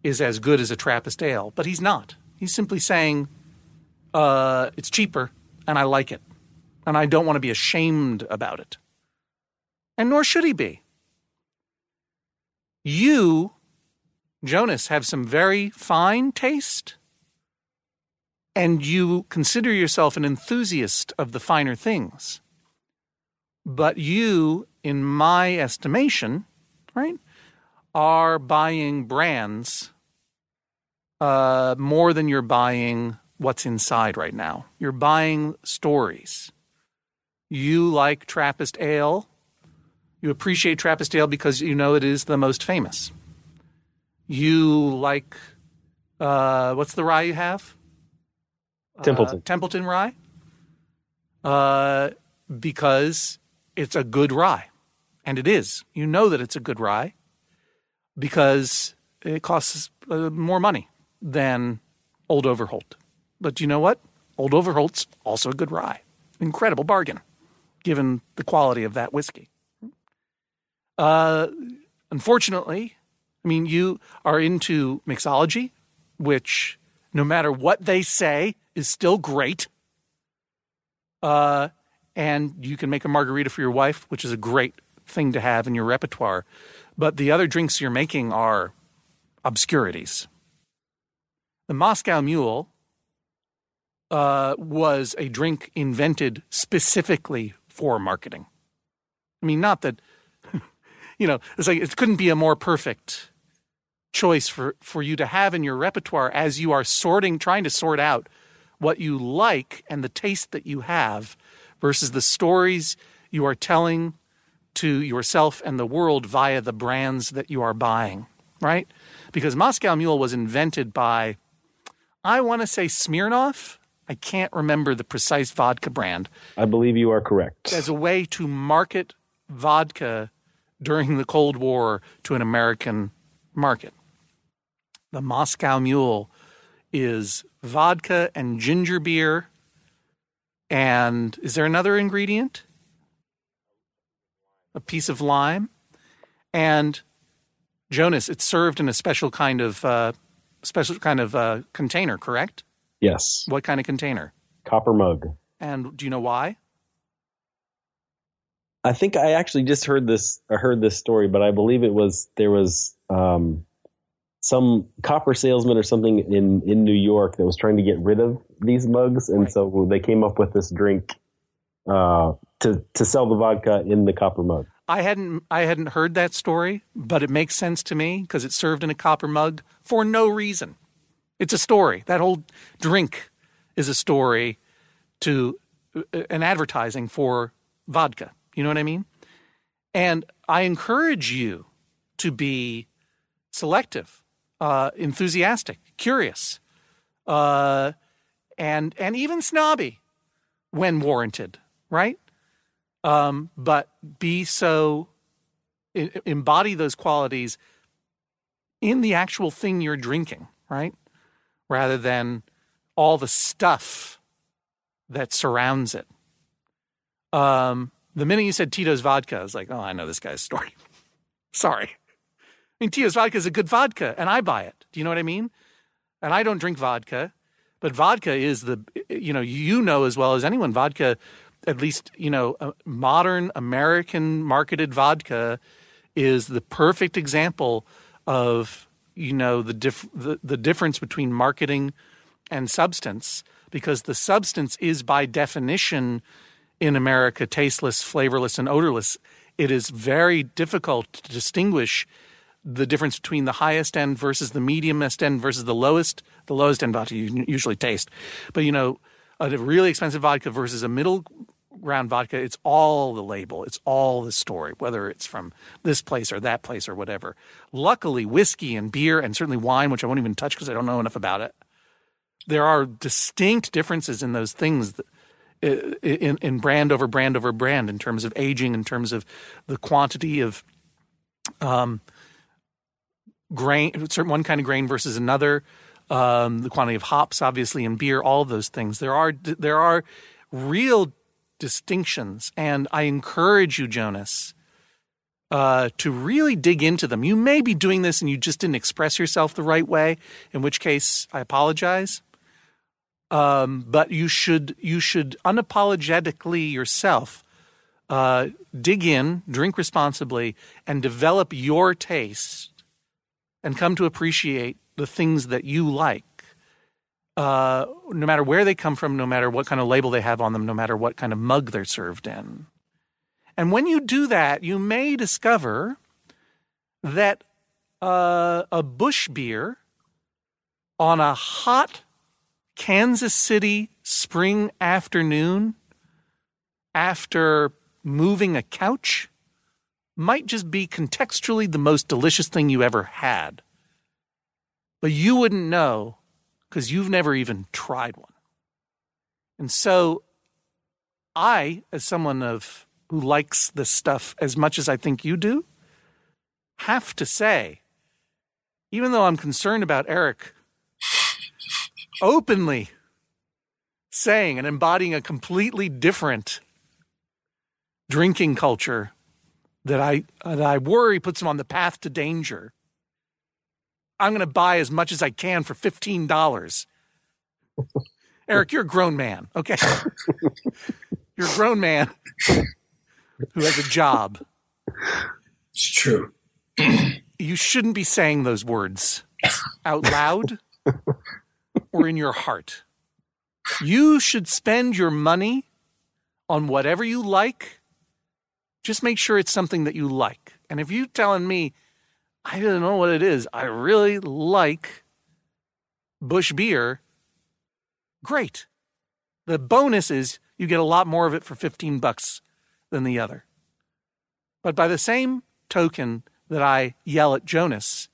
is as good as a Trappist ale, but he's not. He's simply saying uh, it's cheaper and I like it. And I don't want to be ashamed about it. And nor should he be. You, Jonas, have some very fine taste, and you consider yourself an enthusiast of the finer things. But you, in my estimation, right, are buying brands uh, more than you're buying what's inside right now. You're buying stories. You like Trappist ale. You appreciate Trappist ale because you know it is the most famous. You like uh, what's the rye you have? Templeton. Uh, Templeton rye. Uh, because it's a good rye, and it is. You know that it's a good rye because it costs uh, more money than Old Overholt. But you know what? Old Overholt's also a good rye. Incredible bargain, given the quality of that whiskey. Uh, unfortunately, I mean, you are into mixology, which no matter what they say is still great. Uh, and you can make a margarita for your wife, which is a great thing to have in your repertoire. But the other drinks you're making are obscurities. The Moscow Mule uh, was a drink invented specifically for marketing. I mean, not that, you know, it's like it couldn't be a more perfect choice for, for you to have in your repertoire as you are sorting, trying to sort out what you like and the taste that you have versus the stories you are telling to yourself and the world via the brands that you are buying, right? Because Moscow Mule was invented by, I want to say Smirnoff. I can't remember the precise vodka brand. I believe you are correct. As a way to market vodka during the Cold War to an American market. The Moscow Mule is vodka and ginger beer. And is there another ingredient? A piece of lime. And Jonas, it's served in a special kind of uh, special kind of uh, container, correct? Yes. What kind of container? Copper mug. And do you know why? I think I actually just heard this. I heard this story, but I believe it was there was um, some copper salesman or something in in New York that was trying to get rid of these mugs, and Right. so they came up with this drink uh, to to sell the vodka in the copper mug. I hadn't I hadn't heard that story, but it makes sense to me because it's served in a copper mug for no reason. It's a story. That whole drink is a story to uh, an advertising for vodka. You know what I mean? And I encourage you to be selective, uh, enthusiastic, curious, uh, and and even snobby when warranted. Right? Um, but be so embody those qualities in the actual thing you're drinking, right? Rather than all the stuff that surrounds it. Um, the minute you said Tito's vodka, I was like, oh, I know this guy's story. Sorry. I mean, Tito's vodka is a good vodka, and I buy it. Do you know what I mean? And I don't drink vodka, but vodka is the, you know, you know as well as anyone, vodka at least you know modern american marketed vodka is the perfect example of you know the diff- the, the difference between marketing and substance because the substance is by definition in America tasteless, flavorless, and odorless. It is very difficult to distinguish the difference between the highest end versus the mediumest end versus the lowest. The lowest end vodka you usually taste, but you know, a really expensive vodka versus a middle ground vodka, it's all the label, it's all the story, whether it's from this place or that place or whatever. Luckily, whiskey and beer and certainly wine, which I won't even touch because I don't know enough about it, there are distinct differences in those things. That, in, in brand over brand over brand, in terms of aging, in terms of the quantity of um, grain, certain one kind of grain versus another, um, the quantity of hops, obviously, in beer, all those things. There are there are real distinctions, and I encourage you, Jonas, uh, to really dig into them. You may be doing this and you just didn't express yourself the right way, in which case I apologize. Um, but you should you should unapologetically yourself uh, dig in, drink responsibly, and develop your taste, and come to appreciate the things that you like. Uh, no matter where they come from, no matter what kind of label they have on them, no matter what kind of mug they're served in. And when you do that, you may discover that uh, a Busch beer on a hot Kansas City spring afternoon after moving a couch might just be contextually the most delicious thing you ever had. But you wouldn't know because you've never even tried one. And so I, as someone of who likes this stuff as much as I think you do, have to say, even though I'm concerned about Eric openly saying and embodying a completely different drinking culture that I that I worry puts him on the path to danger. I'm going to buy as much as I can for fifteen dollars. Eric, you're a grown man, okay? you're a grown man who has a job. It's true. you shouldn't be saying those words out loud or in your heart. You should spend your money on whatever you like. Just make sure it's something that you like. And if you're telling me, I don't know what it is, I really like Busch beer, great. The bonus is you get a lot more of it for 15 bucks than the other. But by the same token that I yell at Jonas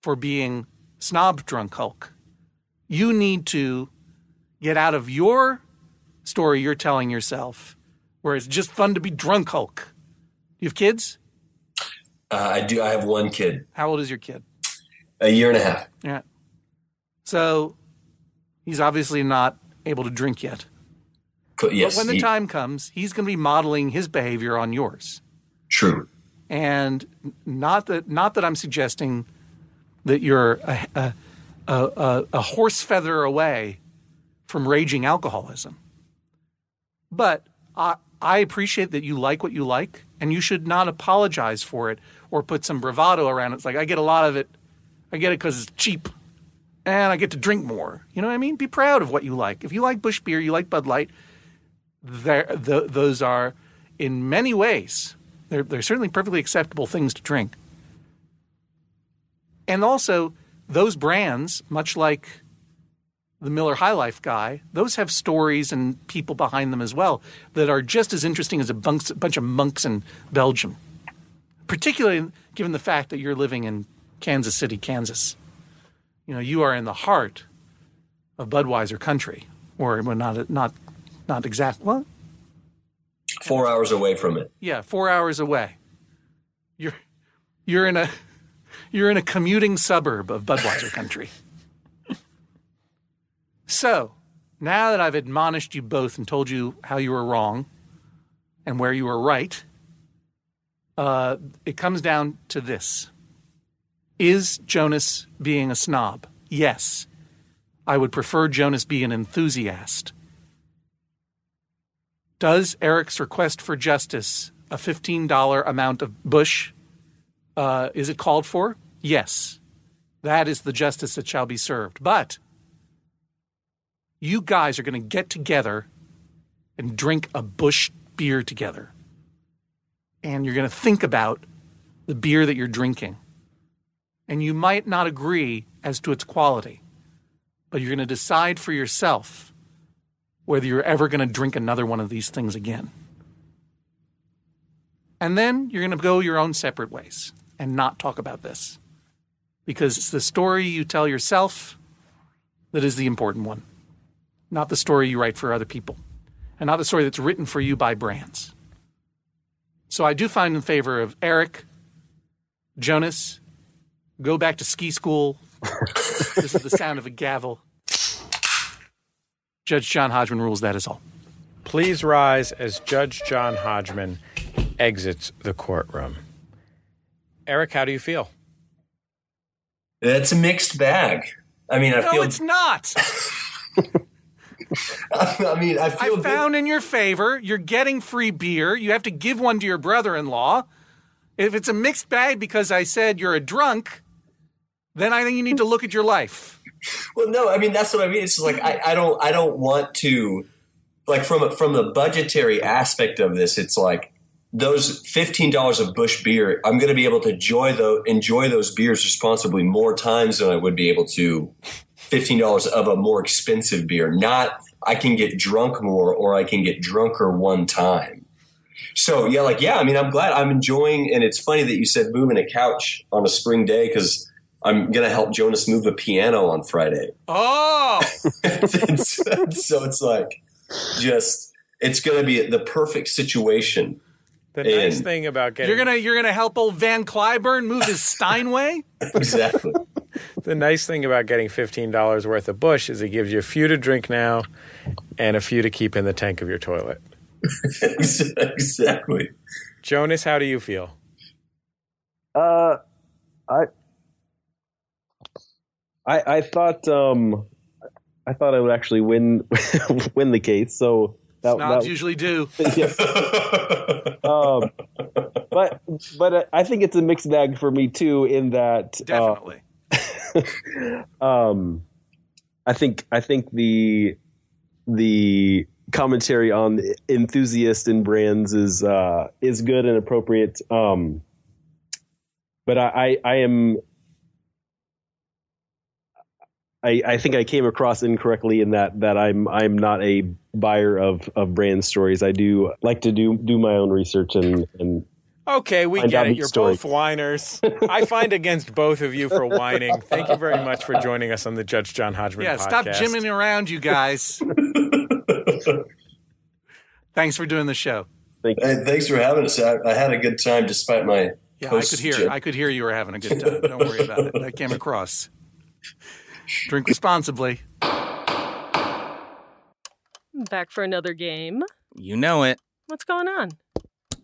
for being snob drunk Hulk, you need to get out of your story you're telling yourself, where it's just fun to be drunk Hulk. You have kids? Uh, I do. I have one kid. How old is your kid? A year and a half. Yeah. So he's obviously not able to drink yet. Yes. But when the he- time comes, he's going to be modeling his behavior on yours. True. And not that not that I'm suggesting that you're a, a, a, a horse feather away from raging alcoholism. But I, I appreciate that you like what you like, and you should not apologize for it or put some bravado around it. It's like I get a lot of it. I get it because it's cheap, and I get to drink more. You know what I mean? Be proud of what you like. If you like Busch beer, you like Bud Light. There, the, those are in many ways they're, they're certainly perfectly acceptable things to drink. And also, those brands, much like the Miller High Life guy, those have stories and people behind them as well that are just as interesting as a bunch, of monks in Belgium. Particularly given the fact that you're living in Kansas City, Kansas. You know, you are in the heart of Budweiser country, or well, not not not exact. Well, Four hours away from it. yeah, four hours away. You're you're in a you're in a commuting suburb of Budweiser country. So now that I've admonished you both and told you how you were wrong and where you were right, uh, it comes down to this: Is Jonas being a snob? Yes. I would prefer Jonas be an enthusiast. Does Eric's request for justice, a $15 amount of Busch, uh, is it called for? Yes. That is the justice that shall be served. But you guys are going to get together and drink a Busch beer together. And you're going to think about the beer that you're drinking. And you might not agree as to its quality, but you're going to decide for yourself whether you're ever going to drink another one of these things again. And then you're going to go your own separate ways and not talk about this. Because it's the story you tell yourself that is the important one, not the story you write for other people, and not the story that's written for you by brands. So I do find in favor of Eric, Jonas, go back to ski school. this is the sound of a gavel. Judge John Hodgman rules that is all. Please rise as Judge John Hodgman exits the courtroom. Eric, how do you feel? It's a mixed bag. I mean, I feel. no, feel. it's not. I mean, I feel. I found in your favor. You're getting free beer. You have to give one to your brother-in-law. If it's a mixed bag because I said you're a drunk, then I think you need to look at your life. Well, no, I mean that's what I mean. It's just like I, I don't I don't want to like from from the budgetary aspect of this. It's like those fifteen dollars of Busch beer. I'm going to be able to enjoy those enjoy those beers responsibly more times than I would be able to fifteen dollars of a more expensive beer. Not I can get drunk more or I can get drunker one time. So yeah, like yeah, I mean I'm glad I'm enjoying, and it's funny that you said moving a couch on a spring day because I'm gonna help Jonas move a piano on Friday. Oh, so it's like just it's gonna be the perfect situation. The nice And- thing about getting you're gonna you're gonna help old Van Cliburn move his Steinway. Exactly. the nice thing about getting fifteen dollars worth of Busch is it gives you a few to drink now, and a few to keep in the tank of your toilet. exactly. Jonas, how do you feel? Uh, I, I, I thought, um, I thought I would actually win, win the case. So that, Snobs that usually do. yes. um, but but I think it's a mixed bag for me too. In that, uh, Definitely. um, I think I think the the commentary on enthusiast in brands is uh, is good and appropriate. Um, but I, I, I am. I, I think I came across incorrectly in that that I'm I'm not a buyer of, of brand stories. I do like to do do my own research and, and Okay, we get it. You're story. both whiners. I find against both of you for whining. Thank you very much for joining us on the Judge John Hodgman Yeah, podcast. stop jimming around, you guys. Thanks for doing the show. thank you. Hey, thanks for having us. I, I had a good time despite my. Yeah, I could hear. I could hear you were having a good time. Don't worry about it. That came across. Drink responsibly. Back for another game. You know it. What's going on?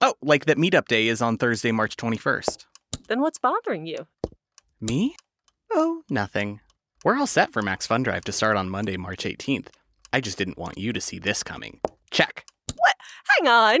Oh, like that meetup day is on Thursday, March 21st. Then what's bothering you? Me? Oh, nothing. We're all set for Max Fun Drive to start on Monday, March 18th. I just didn't want you to see this coming. Check. What? Hang on.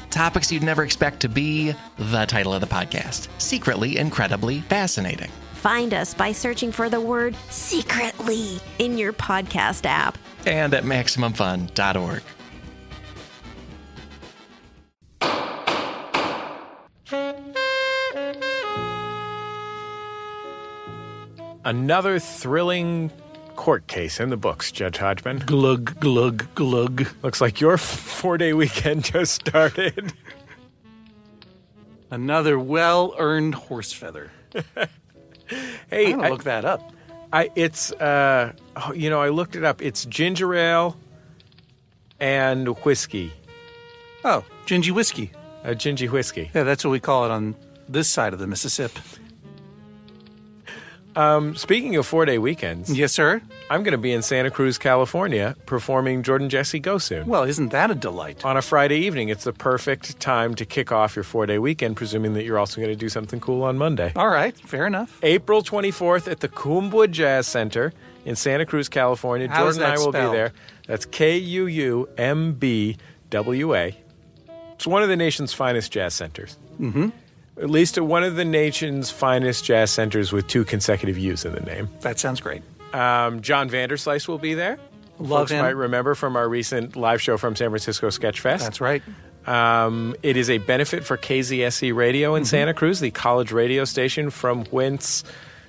Topics you'd never expect to be the title of the podcast Secretly Incredibly Fascinating. Find us by searching for the word secretly in your podcast app. And at MaximumFun.org. Another thrilling court case in the books, Judge Hodgman. Glug, glug, glug. Looks like your four day weekend just started. Another well earned horse feather. Hey, I'm I- look that up. I it's uh oh, you know I looked it up. It's ginger ale and whiskey, Oh, gingy whiskey. a gingy whiskey. Yeah, that's what we call it on this side of the Mississippi. Um, speaking of four day weekends, Yes, sir. I'm going to be in Santa Cruz, California, performing Jordan Jesse Go Soon. Well, isn't that a delight? on a Friday evening, it's the perfect time to kick off your four day weekend, presuming that you're also going to do something cool on Monday. All right, fair enough. April 24th at the Kuumbwa Jazz Center in Santa Cruz, California. How Jordan and I will spelled? be there. That's K U U M B W A. It's one of the nation's finest jazz centers. Mm-hmm. At least at one of the nation's finest jazz centers with two consecutive U's in the name. That sounds great. Um, John Vanderslice will be there. Love Folks him. might remember from our recent live show from San Francisco Sketch Fest. That's right. Um, it is a benefit for KZSC Radio in Santa Cruz, the college radio station from whence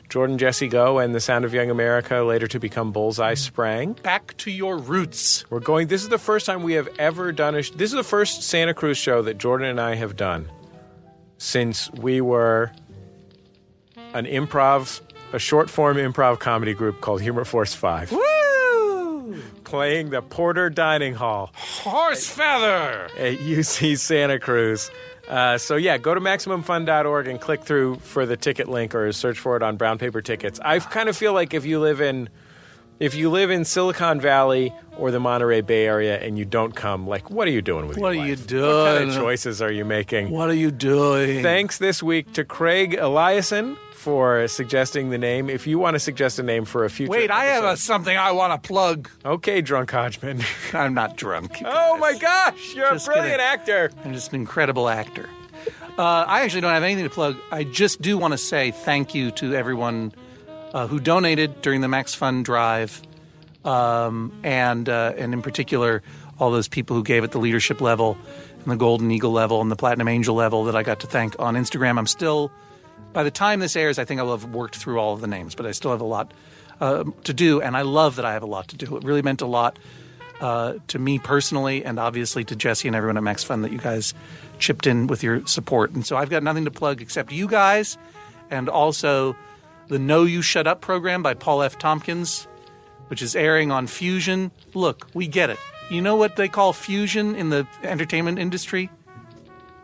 Jordan Jesse Go and the Sound of Young America, later to become Bullseye, sprang. Back to your roots. We're going. This is the first time we have ever done a. sh- This is the first Santa Cruz show that Jordan and I have done since we were an improv, a short form improv comedy group called Humor Force Five, Woo! playing the Porter Dining Hall. Horse feather. at UC Santa Cruz. Uh, so yeah, go to maximumfun.org and click through for the ticket link or search for it on brown paper tickets. I kind of feel like if you live in if you live in Silicon Valley or the Monterey Bay Area and you don't come, like what are you doing with What your are you doing? What kind of choices are you making? What are you doing? Thanks this week to Craig Eliason for suggesting the name. If you want to suggest a name for a future Wait, I have a, something I want to plug. Okay, drunk Hodgman. I'm not drunk. oh my gosh, you're Just a brilliant kidding. actor. I'm just an incredible actor. Uh, I actually don't have anything to plug. I just do want to say thank you to everyone uh, who donated during the Max Fund Drive, um, and uh, and in particular all those people who gave at the leadership level, and the Golden Eagle level, and the Platinum Angel level that I got to thank on Instagram. I'm still, by the time this airs, I think I'll have worked through all of the names, but I still have a lot uh, to do, and I love that I have a lot to do. It really meant a lot uh, to me personally, and obviously to Jesse and everyone at Max Fund that you guys chipped in with your support. And so I've got nothing to plug except you guys, and also the No You Shut Up program by Paul F. Tompkins, which is airing on Fusion. Look, we get it. You know what they call fusion in the entertainment industry?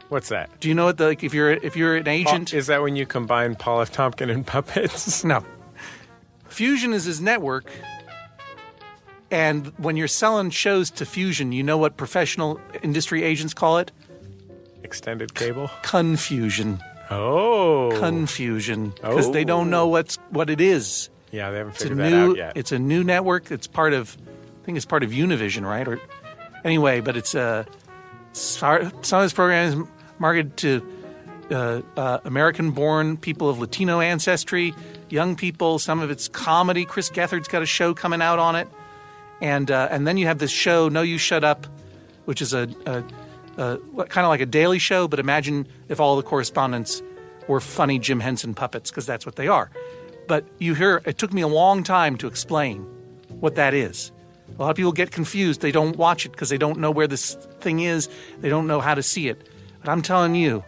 What's that? Do you know what the like if you're if you're an agent? Is that when you combine Paul F. Tompkins and puppets? No. Fusion is his network. And when you're selling shows to Fusion, you know what professional industry agents call it? Extended cable. Confusion. Oh, Confusion. Because they Oh. don't know what's what it is. yeah, they haven't It's a figured that new out yet. it's a new network. It's part of I think it's part of Univision, right? Or anyway, but it's uh, some of this program is marketed to uh, uh, American-born people of Latino ancestry, young people. Some of it's comedy. Chris Gethard's got a show coming out on it, and uh, and then you have this show, No You Shut Up, which is a, a, a kind of like a daily show, but imagine if all the correspondents were funny Jim Henson puppets, because that's what they are. But you hear, it took me a long time to explain what that is. A lot of people get confused. They don't watch it because they don't know where this thing is. They don't know how to see it. But I'm telling you,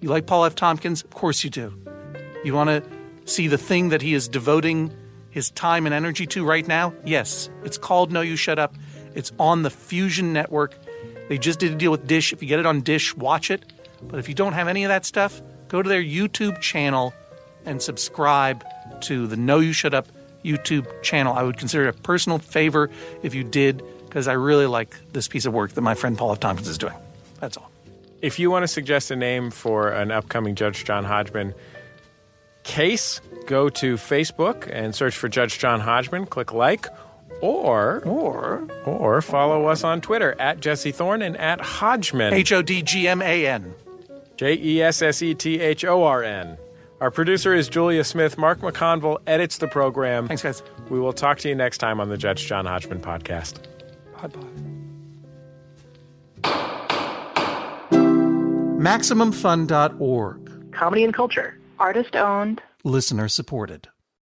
you like Paul F. Tompkins? Of course you do. You want to see the thing that he is devoting his time and energy to right now? Yes. It's called No You Shut Up. It's on the Fusion Network. They just did a deal with Dish. If you get it on Dish, watch it. But if you don't have any of that stuff, go to their YouTube channel and subscribe to the No You Shut Up YouTube channel. I would consider it a personal favor if you did, because I really like this piece of work that my friend Paul F. Tompkins is doing. That's all. if you want to suggest a name for an upcoming Judge John Hodgman case, go to Facebook and search for Judge John Hodgman. Click like, or Or or follow us on Twitter at Jesse Thorn and at Hodgman. H O D G M A N. J E S S E T H O R N. Our producer is Julia Smith. Mark McConville edits the program. Thanks, guys. We will talk to you next time on the Judge John Hodgman podcast. Bye bye. MaximumFun.org. Comedy and culture. Artist owned. Listener supported.